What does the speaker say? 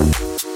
Bye.